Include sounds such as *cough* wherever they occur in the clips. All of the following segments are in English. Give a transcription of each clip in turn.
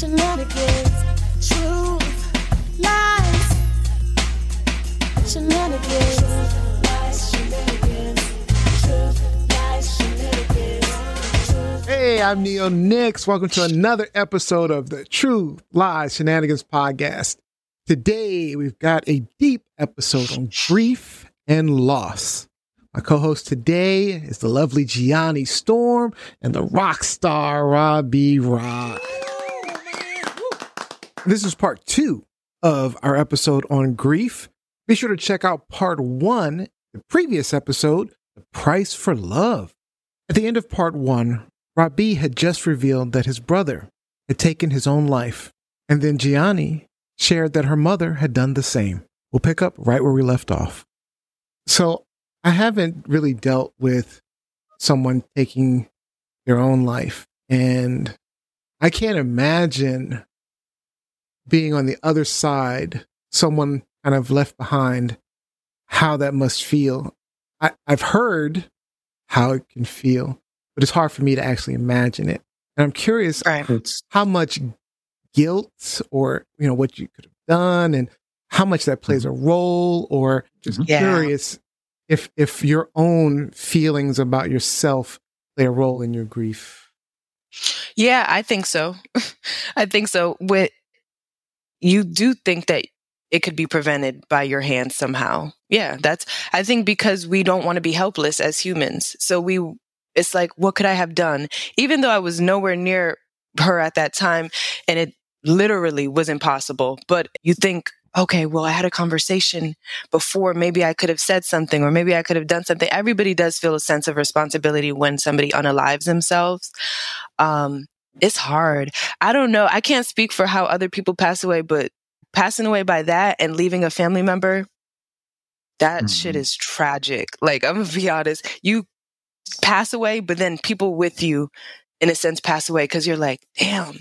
Hey, I'm Nio Nyx. Welcome to another episode of the True Lies Shenanigans podcast. Today, we've got a deep episode on grief and loss. My co host today is the lovely Gianni Storm and the rock star Rob B Rok. This is part two of our episode on grief. Be sure to check out part one, the previous episode, The Price for Love. At the end of part one, Rob B had just revealed that his brother had taken his own life, and then Gianni shared that her mother had done the same. We'll pick up right where we left off. So, I haven't really dealt with someone taking their own life, and I can't imagine being on the other side, someone kind of left behind, how that must feel. I, I've heard how it can feel, but it's hard for me to actually imagine it. And I'm curious Right. How much guilt or, you know, what you could have done and how much that plays mm-hmm. a role or just mm-hmm. Yeah. curious if if your own feelings about yourself play a role in your grief. Yeah, I think so. *laughs* I think so. With you do think that it could be prevented by your hands somehow. Yeah, that's I think because we don't want to be helpless as humans. So we it's like what could I have done? Even though I was nowhere near her at that time and it literally was impossible, but you think okay, well, I had a conversation before. Maybe I could have said something or maybe I could have done something. Everybody does feel a sense of responsibility when somebody unalives themselves. Um, it's hard. I don't know. I can't speak for how other people pass away, but passing away by that and leaving a family member, that Mhm. shit is tragic. Like, I'm gonna be honest. You pass away, but then people with you, in a sense, pass away because you're like, damn,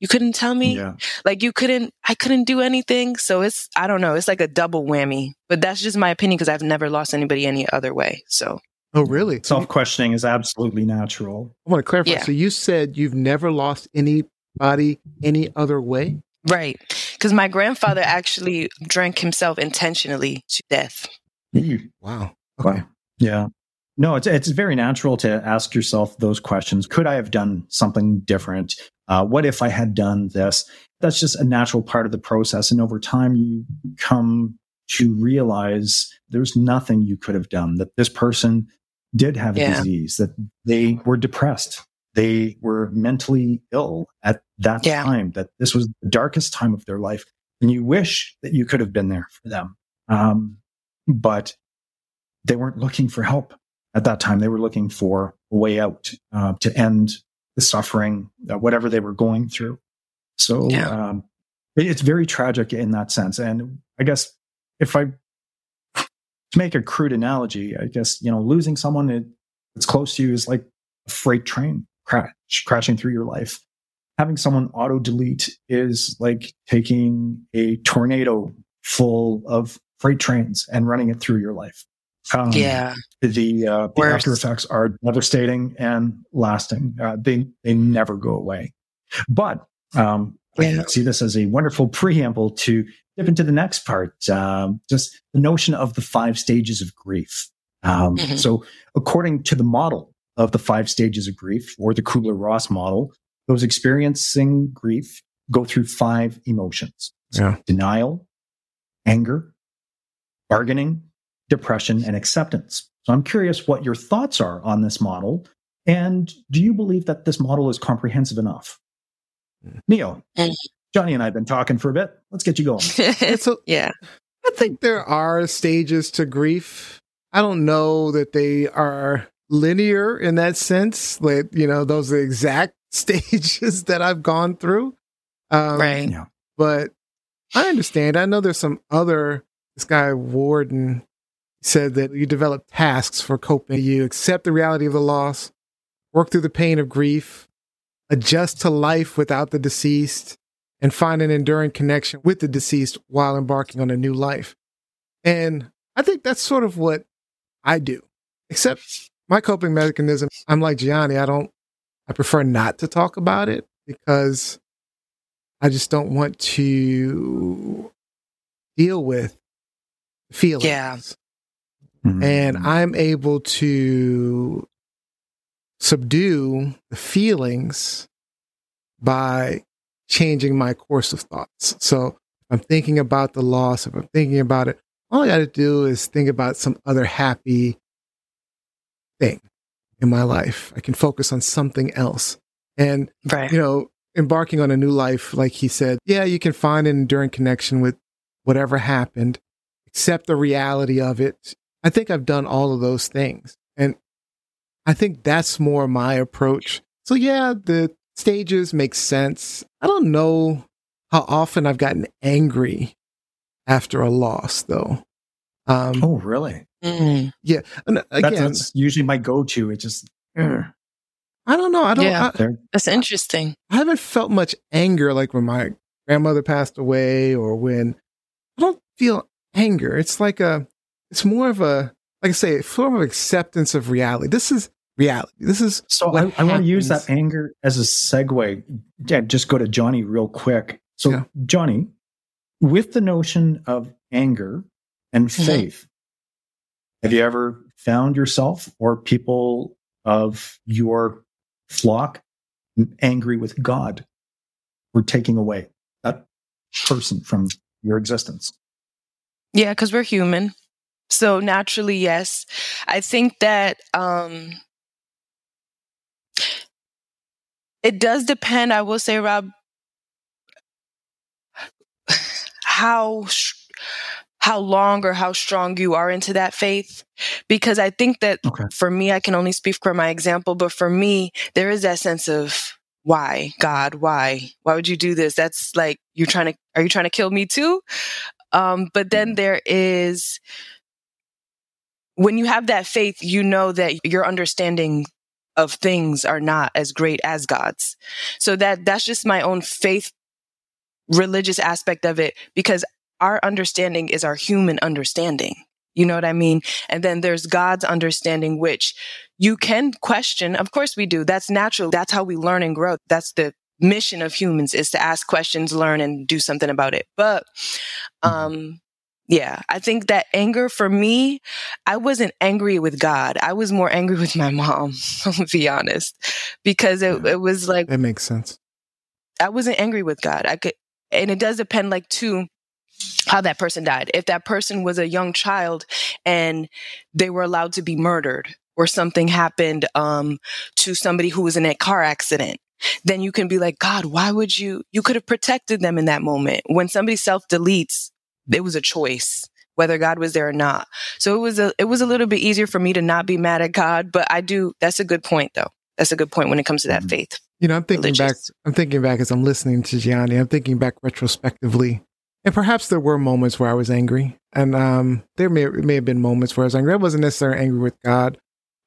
you couldn't tell me. yeah. Like, you couldn't, I couldn't do anything. So it's, I don't know. It's like a double whammy, but that's just my opinion because I've never lost anybody any other way. So, Oh, really? Self questioning is absolutely natural. I want to clarify. Yeah. So you said you've never lost anybody any other way? right. Because my grandfather actually drank himself intentionally to death. Wow. Wow. Yeah. No, it's it's very natural to ask yourself those questions. Could I have done something different? Uh, what if I had done this? That's just a natural part of the process. And over time, you come to realize there's nothing you could have done, that this person did have a Yeah. disease, that they were depressed, they were mentally ill at that Yeah. time, that this was the darkest time of their life. And you wish that you could have been there for them. Um, but they weren't looking for help at that time. They were looking for a way out uh, to end the suffering, uh, whatever they were going through. So Yeah. um, it- it's very tragic in that sense. And I guess if I to make a crude analogy, I guess you know losing someone that's close to you is like a freight train crash crashing through your life. Having someone auto delete is like taking a tornado full of freight trains and running it through your life. Um, yeah. the uh, the after effects are devastating and lasting. Uh, they they never go away. But um, Yeah. I see this as a wonderful preamble to dip into the next part. Um, just the notion of the five stages of grief. Um, Mhm. So, according to the model of the five stages of grief, or the Kubler Ross model, those experiencing grief go through five emotions: Yeah. denial, anger, bargaining, depression, and acceptance. So I'm curious what your thoughts are on this model. And do you believe that this model is comprehensive enough? Nio, Mm. Gianni and I have been talking for a bit. Let's get you going. *laughs* It's a, yeah. I think there are stages to grief. I don't know that they are linear in that sense. Like, you know, those are the exact *laughs* stages that I've gone through. Um, Right. Yeah. But I understand. I know there's some other, this guy Worden said that you develop tasks for coping. You accept the reality of the loss, work through the pain of grief, adjust to life without the deceased, and find an enduring connection with the deceased while embarking on a new life. And I think that's sort of what I do. Except my coping mechanism, I'm like Gianni, I don't, I prefer not to talk about it because I just don't want to deal with feelings. Yeah. And Mhm. I'm able to subdue the feelings by changing my course of thoughts. So I'm thinking about the loss, if I'm thinking about it, all I got to do is think about some other happy thing in my life. I can focus on something else. And Right. you know, embarking on a new life, like he said, yeah, you can find an enduring connection with whatever happened, accept the reality of it. I think I've done all of those things. And I think that's more my approach. So, yeah, the stages make sense. I don't know how often I've gotten angry after a loss, though. Um, Oh, really? Mm. yeah. And That's, again, that's usually my go-to. It just ugh, I don't know. I don't. Yeah. I. That's interesting. I haven't felt much anger like when my grandmother passed away or when I don't feel anger. It's like a, it's more of a, like I say, it's sort of acceptance of reality. This is reality. This is, So I, I want to use that anger as a segue. Yeah, just go to Gianni real quick. So Yeah. Gianni, with the notion of anger and Mhm. faith, have you ever found yourself or people of your flock angry with God for taking away that person from your existence? Yeah, because we're human. So naturally, yes. I think that um it does depend, I will say, Rob, how how long or how strong you are into that faith. Because I think that Okay. for me, I can only speak for my example, but for me, there is that sense of why, God, why? Why would you do this? That's like you're trying to are you trying to kill me too? Um, but then there is when you have that faith, you know that you're understanding of things are not as great as God's. So that that's just my own faith religious aspect of it because our understanding is our human understanding. You know what I mean? And then there's God's understanding, which you can question. Of course we do. That's natural. That's how we learn and grow. That's the mission of humans is to ask questions, learn and do something about it. But, um, yeah, I think that anger for me, I wasn't angry with God. I was more angry with my mom, *laughs* to be honest, because it, it was like, It makes sense. I wasn't angry with God. I could, and it does depend, like, to how that person died. If that person was a young child and they were allowed to be murdered, or something happened um, to somebody who was in a car accident, then you can be like, God, why would you? You could have protected them in that moment. When somebody self deletes, it was a choice whether God was there or not. So it was a it was a little bit easier for me to not be mad at God. But I do. That's a good point, though. That's a good point when it comes to that Mhm. faith. You know, I'm thinking back. I'm thinking back as I'm listening to Gianni, I'm thinking back retrospectively. And perhaps there were moments where I was angry. And um, there may, may have been moments where I was angry. I wasn't necessarily angry with God,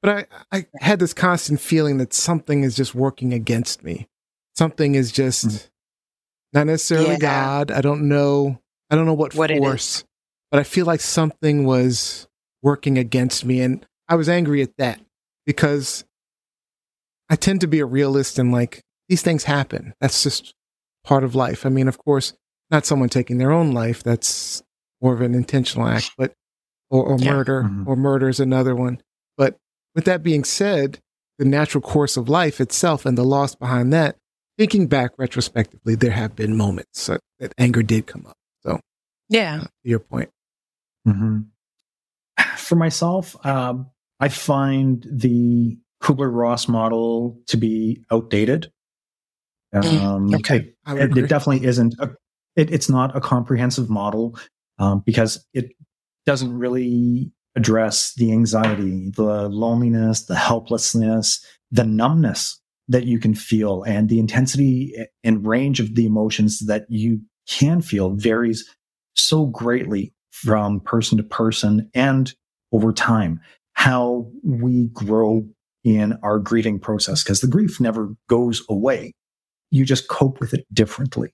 but I, I had this constant feeling that something is just working against me. Something is just Mhm. not necessarily Yeah. God. I don't know. I don't know what, What it force, but I feel like something was working against me. And I was angry at that because I tend to be a realist and like these things happen. That's just part of life. I mean, of course, not someone taking their own life. That's more of an intentional act, but or, or Yeah. murder, Mhm. or murder is another one. But with that being said, the natural course of life itself and the loss behind that, thinking back retrospectively, there have been moments that, that anger did come up. So, Yeah. uh, your point, hmm For myself, um, I find the Kubler Ross model to be outdated. Mm, Um, okay. It, it definitely isn't. A, it, it's not a comprehensive model um, because it doesn't really address the anxiety, the loneliness, the helplessness, the numbness that you can feel, and the intensity and range of the emotions that you can feel varies so greatly from person to person and over time. How we grow in our grieving process because the grief never goes away you just cope with it differently.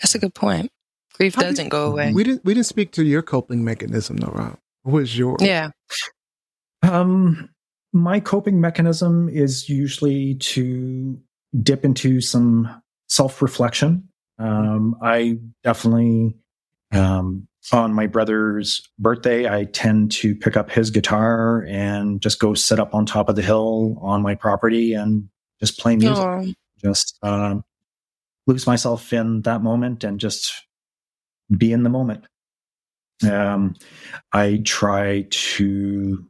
That's a good point. Grief How doesn't go away. we didn't we didn't speak to your coping mechanism, though, Rob. What was yours? Yeah. Um, my coping mechanism is usually to dip into some self reflection. Um, I definitely, um, on my brother's birthday, I tend to pick up his guitar and just go sit up on top of the hill on my property and just play music. Oh, Just um, lose myself in that moment and just be in the moment. Um, I try to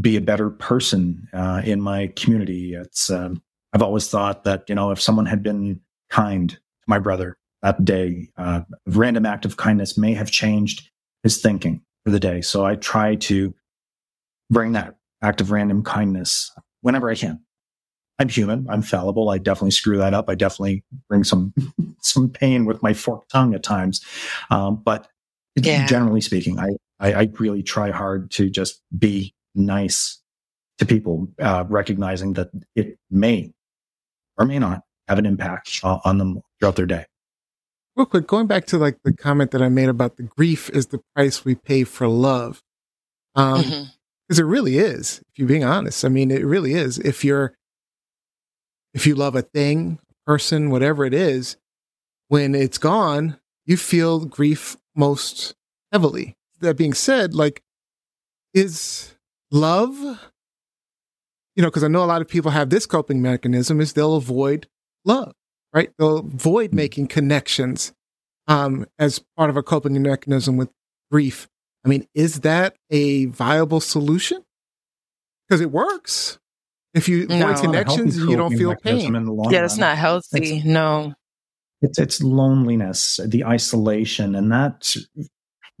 be a better person uh, in my community. It's um, I've always thought that you know if someone had been kind my brother that day, uh, random act of kindness may have changed his thinking for the day. So I try to bring that act of random kindness whenever I can. I'm human. I'm fallible. I definitely screw that up. I definitely bring some *laughs* some pain with my forked tongue at times. Um, but Yeah. generally speaking, I, I I really try hard to just be nice to people, uh, recognizing that it may or may not have an impact uh, on them throughout their day. Real quick, going back to like the comment that I made about the grief is the price we pay for love. Um, because it really is if you're being honest i mean it really is if you're if you love a thing person whatever it is when it's gone you feel grief most heavily that being said like is love you know because i know a lot of people have this coping mechanism is they'll avoid love right they'll avoid making connections um as part of a coping mechanism with grief I mean, is that a viable solution? Because it works. If you No. avoid It's not connections, you don't feel pain. in the long Yeah, that's run. not healthy. No. It's it's loneliness, the isolation, and that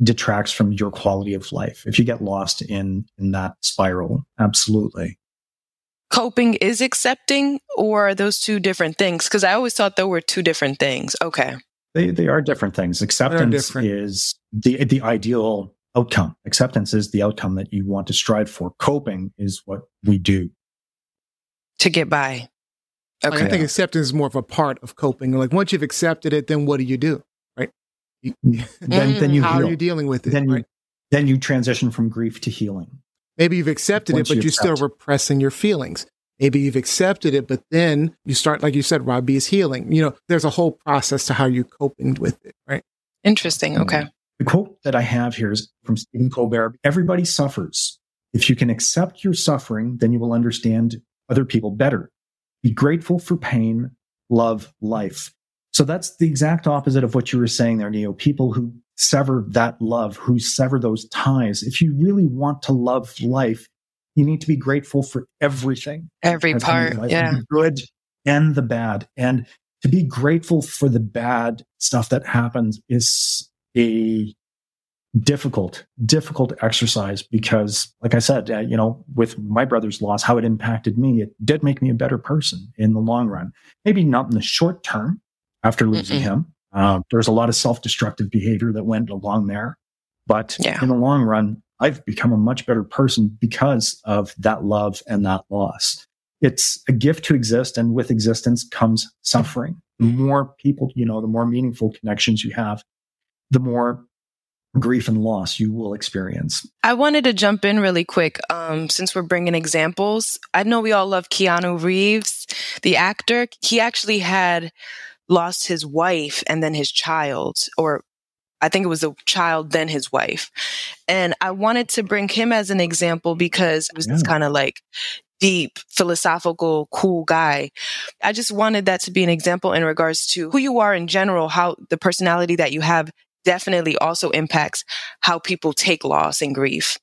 detracts from your quality of life if you get lost in in that spiral. Absolutely. Coping is accepting, or are those two different things? Because I always thought there were two different things. Okay. They they are different things. Acceptance different. is the the ideal outcome. Acceptance is the outcome that you want to strive for. Coping is what we do. To get by. Okay. I think acceptance is more of a part of coping. Like once you've accepted it, then what do you do? Right? You- *laughs* Then then you mm. How are you dealing with it? then you right? then you transition from grief to healing. Maybe you've accepted Once it, but you you're still repressing your feelings. Maybe you've accepted it, but then you start, like you said, Robbie is healing. You know, there's a whole process to how you're coping with it, right? Interesting. Okay. Mm. The quote that I have here is from Stephen Colbert Everybody suffers. If you can accept your suffering, then you will understand other people better. Be grateful for pain, love life. So that's the exact opposite of what you were saying there, Nio. People who sever that love, who sever those ties. If you really want to love life, you need to be grateful for everything. Every that's in your part. Yeah. the good and the bad. And to be grateful for the bad stuff that happens is a difficult, difficult exercise because, like I said, uh, you know, with my brother's loss, how it impacted me, it did make me a better person in the long run. Maybe not in the short term after losing Mm-mm. him. Um, there's a lot of self destructive behavior that went along there. But Yeah. in the long run, I've become a much better person because of that love and that loss. It's a gift to exist, and with existence comes suffering. The more people, you know, the more meaningful connections you have, the more grief and loss you will experience. I wanted to jump in really quick um, since we're bringing examples. I know we all love Keanu Reeves, the actor. He actually had lost his wife and then his child, or I think it was a child, then his wife. And I wanted to bring him as an example because it was this Yeah. kind of like deep, philosophical, cool guy. I just wanted that to be an example in regards to who you are in general, how the personality that you have definitely also impacts how people take loss and grief.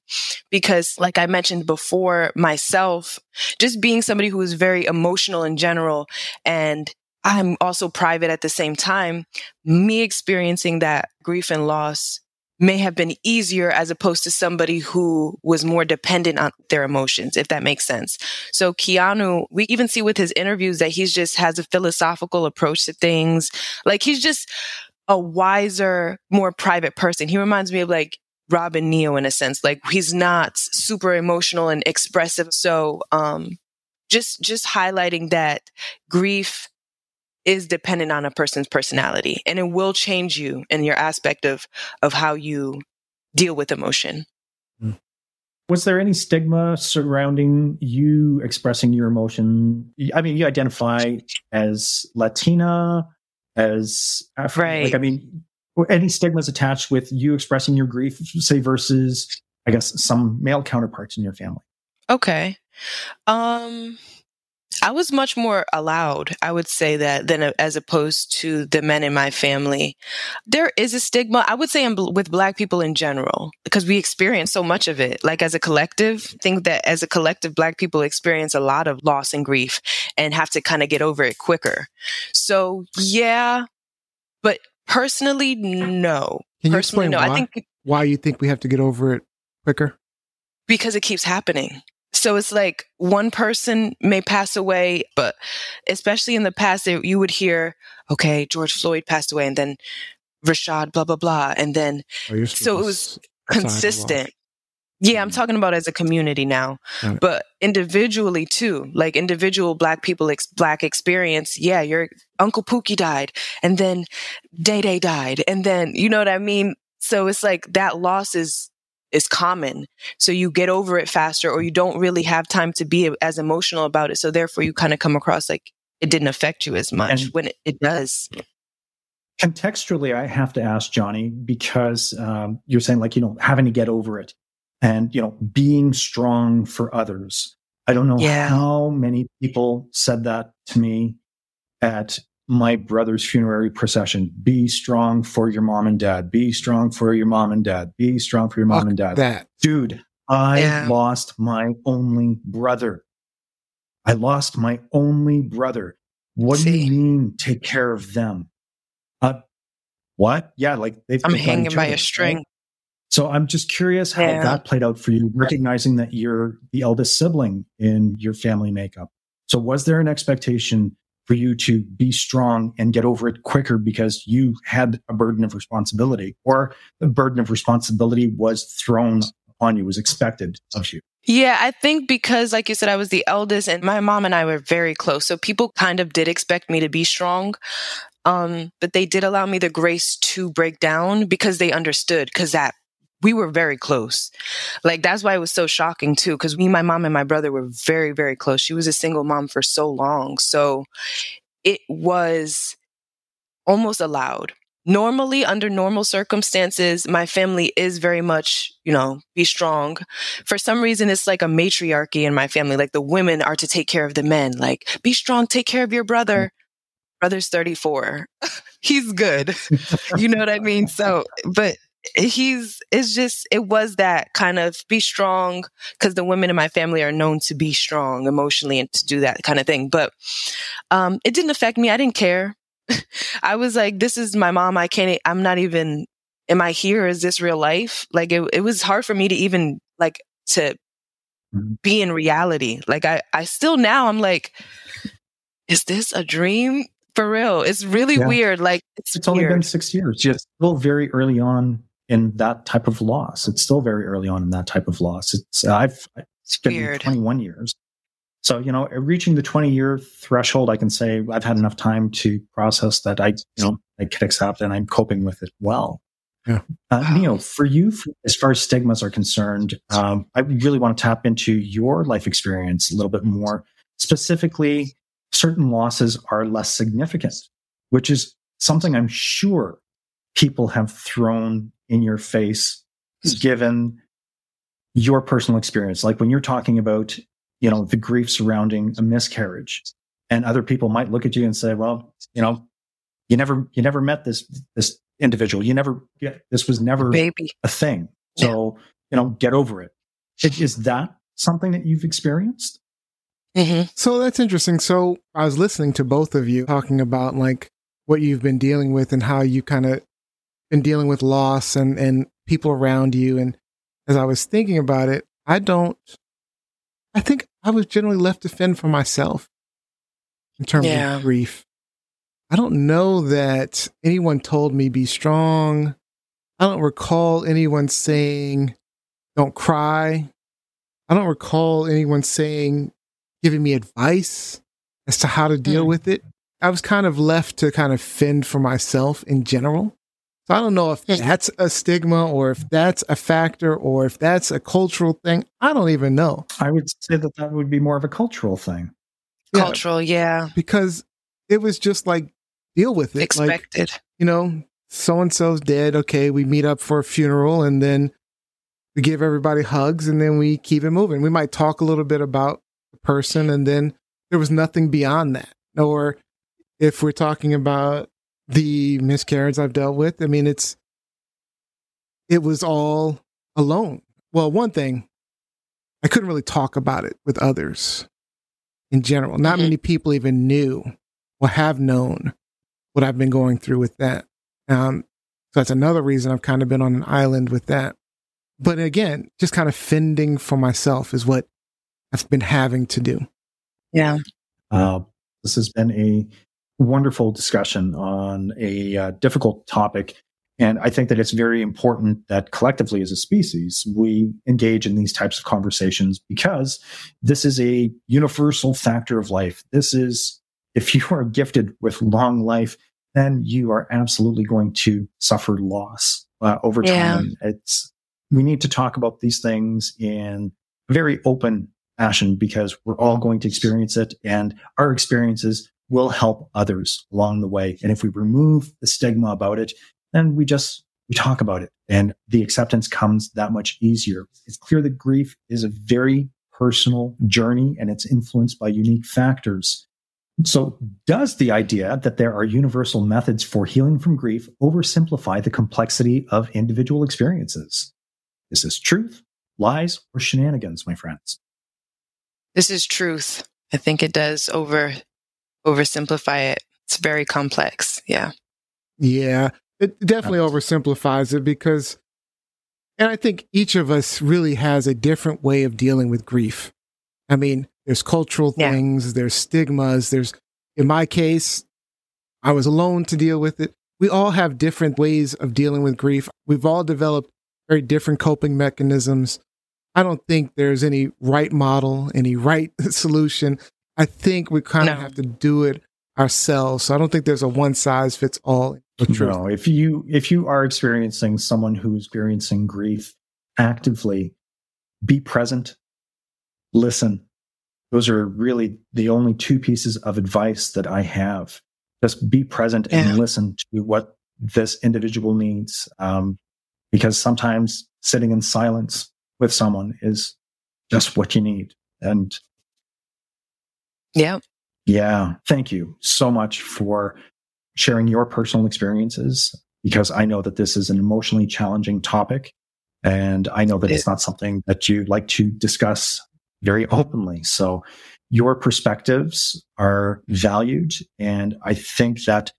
Because, like I mentioned before, myself, just being somebody who is very emotional in general, and I'm also private at the same time, me experiencing that grief and loss may have been easier as opposed to somebody who was more dependent on their emotions, if that makes sense. So Keanu, we even see with his interviews that he's just has a philosophical approach to things. Like he's just a wiser, more private person. He reminds me of like Robin Nio in a sense. Like he's not super emotional and expressive. So um just just highlighting that grief is dependent on a person's personality and it will change you in your aspect of of how you deal with emotion. Was there any stigma surrounding you expressing your emotion? I mean, you identify as Latina, as African. Right. Like, I mean, any stigmas attached with you expressing your grief, say, versus, I guess, some male counterparts in your family? Okay. Um I was much more allowed, I would say that, than a, as opposed to the men in my family. There is a stigma, I would say, in, with Black people in general, because we experience so much of it. Like as a collective, I think that as a collective, Black people experience a lot of loss and grief and have to kind of get over it quicker. So, yeah, but personally, no. Can you personally, explain no. why? I think why you think we have to get over it quicker? because it keeps happening. So it's like one person may pass away, but especially in the past, you would hear, okay, George Floyd passed away, and then Rashad, blah, blah, blah. And then you're So it was to side of consistent. Yeah, I'm Mhm. talking about as a community now, but individually too, like individual Black people, ex- Black experience. Yeah, your Uncle Pookie died, and then Day Day died, and then you know what I mean. So it's like that loss is is common. So you get over it faster, or you don't really have time to be as emotional about it. So therefore, you kind of come across like it didn't affect you as much And- when it, it does. contextually i have to ask Gianni because um, you're saying like you know having to get over it and you know being strong for others i don't know Yeah. how many people said that to me at my brother's funerary procession. Be strong for your mom and dad. Be strong for your mom and dad. Be strong for your mom Fuck and dad. That. Dude i Yeah. lost my only brother. I lost my only brother. What do See. you mean take care of them? Uh what? Yeah like they've I'm hanging by a string. so i'm just curious how Yeah. that played out for you recognizing that you're the eldest sibling in your family makeup. So was there an expectation for you to be strong and get over it quicker because you had a burden of responsibility or the burden of responsibility was thrown upon you was expected of you Yeah, I think because, like you said, I was the eldest and my mom and I were very close. So people kind of did expect me to be strong. Um, but they did allow me the grace to break down because they understood because that we were very close. Like that's why it was so shocking too. Cause me, my mom and my brother were very, very close. She was a single mom for so long. So it was almost allowed. Normally, under normal circumstances, my family is very much, you know, be strong. For some reason, it's like a matriarchy in my family. Like the women are to take care of the men. Like, be strong, take care of your brother. Mm. Brother's 34. *laughs* He's good. *laughs* you know what I mean? So, but he's, it's just, it was that kind of be strong because the women in my family are known to be strong emotionally and to do that kind of thing. But um, it didn't affect me. I didn't care. *laughs* I was like, this is my mom. I can't, i'm not even, am I here? Is this real life? Like, it, it was hard for me to even, like, to Mhm. be in reality. Like, I, I still now, I'm like, is this a dream? For real. It's really Yeah. weird. Like, it's, it's only been six years just still very early on in that type of loss it's still very early on in that type of loss it's i've it's been weird. 21 years so you know reaching the 20 year threshold i can say i've had enough time to process that i you know i can accept and i'm coping with it well Yeah. uh, Wow. Nio, for you, f- as far as stigmas are concerned, um, I really want to tap into your life experience a little bit more. Specifically, certain losses are less significant, which is something I'm sure people have thrown in your face given your personal experience. Like when you're talking about, you know, the grief surrounding a miscarriage and other people might look at you and say, well, you know, you never, you never met this, this individual. You never, yeah, this was never Baby. a thing. So, you know, get over it. Is- Is that something that you've experienced? hmm So that's interesting. So I was listening to both of you talking about like what you've been dealing with and how you kind of been dealing with loss and and people around you. And as I was thinking about it, I don't. I think I was generally left to fend for myself in terms Yeah. of grief. I don't know that anyone told me be strong. I don't recall anyone saying don't cry. I don't recall anyone saying giving me advice as to how to deal Mm. with it. I was kind of left to kind of fend for myself in general. So I don't know if that's a stigma or if that's a factor or if that's a cultural thing. I don't even know. I would say that that would be more of a cultural thing. Yeah. Cultural, yeah. Because it was just like deal with it. Like, Expected. you know, so and so's dead. Okay, we meet up for a funeral and then we give everybody hugs and then we keep it moving. We might talk a little bit about the person and then there was nothing beyond that. Or if we're talking about the miscarriage I've dealt with, I mean, it's, it was all alone. Well, one thing, I couldn't really talk about it with others in general. Not Mhm. many people even knew or have known what I've been going through with that. Um, so that's another reason I've kind of been on an island with that. But again, just kind of fending for myself is what I've been having to do. Yeah. Uh, this has been a wonderful discussion on a uh, difficult topic. And I think that it's very important that collectively as a species, we engage in these types of conversations because this is a universal factor of life. This is, if you are gifted with long life, then you are absolutely going to suffer loss uh, over Yeah. time. It's, we need to talk about these things in a very open fashion because we're all going to experience it and our experiences will help others along the way. And if we remove the stigma about it, then we just, we talk about it and the acceptance comes that much easier. It's clear that grief is a very personal journey and it's influenced by unique factors. So does the idea that there are universal methods for healing from grief oversimplify the complexity of individual experiences? Is this truth, lies, or shenanigans, my friends? This is truth. I think it does over oversimplify it. It's very complex. Yeah. Yeah, it definitely oversimplifies it because, and I think each of us really has a different way of dealing with grief. I mean, there's cultural Yeah. things, there's stigmas, there's, in my case, I was alone to deal with it. We all have different ways of dealing with grief. We've all developed very different coping mechanisms. I don't think there's any right model, any right *laughs* solution. I think we kind of No. have to do it ourselves. So I don't think there's a one size fits all approach. No, if you if you are experiencing someone who's experiencing grief actively, be present, listen. Those are really the only two pieces of advice that I have. Just be present and Yeah. listen to what this individual needs, um, because sometimes sitting in silence with someone is just what you need. And Yeah. yeah, thank you so much for sharing your personal experiences because I know that this is an emotionally challenging topic. And I know that it's not something that you like to discuss very openly. So your perspectives are valued. And I think that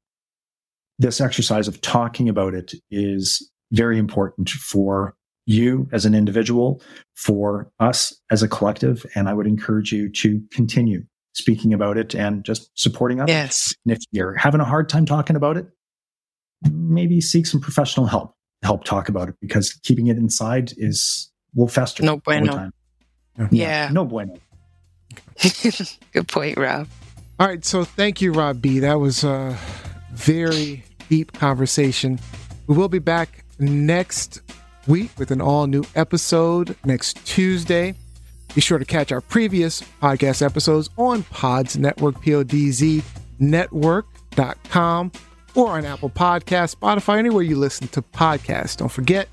this exercise of talking about it is very important for you as an individual, for us as a collective. And I would encourage you to continue speaking about it and just supporting others. Yes. And if you're having a hard time talking about it, maybe seek some professional help to help talk about it because keeping it inside is will fester. No over bueno. time. Yeah. No bueno. *laughs* Good point, Rob. All right, so thank you, Rob B. That was a very deep conversation. We will be back next week with an all new episode next Tuesday. Be sure to catch our previous podcast episodes on Pods Network, P-O-D-Z network.com or on Apple Podcasts, Spotify, anywhere you listen to podcasts. Don't forget,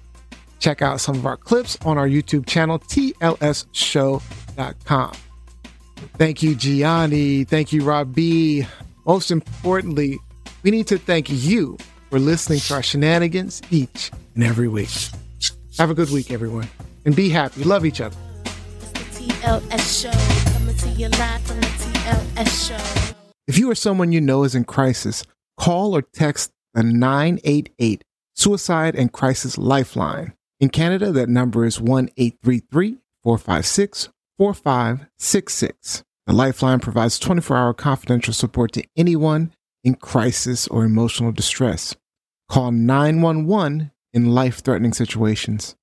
check out some of our clips on our YouTube channel, tlsshow.com. Thank you, Gianni. Thank you, Rob B. Most importantly, we need to thank you for listening to our shenanigans each and every week. Have a good week, everyone, and be happy. Love each other. TLS show. Coming to you live from the TLS show. If you or someone you know is in crisis, call or text the 988 Suicide and Crisis Lifeline. In Canada, that number is 1 833 456 4566. The Lifeline provides 24 hour confidential support to anyone in crisis or emotional distress. Call 911 in life threatening situations.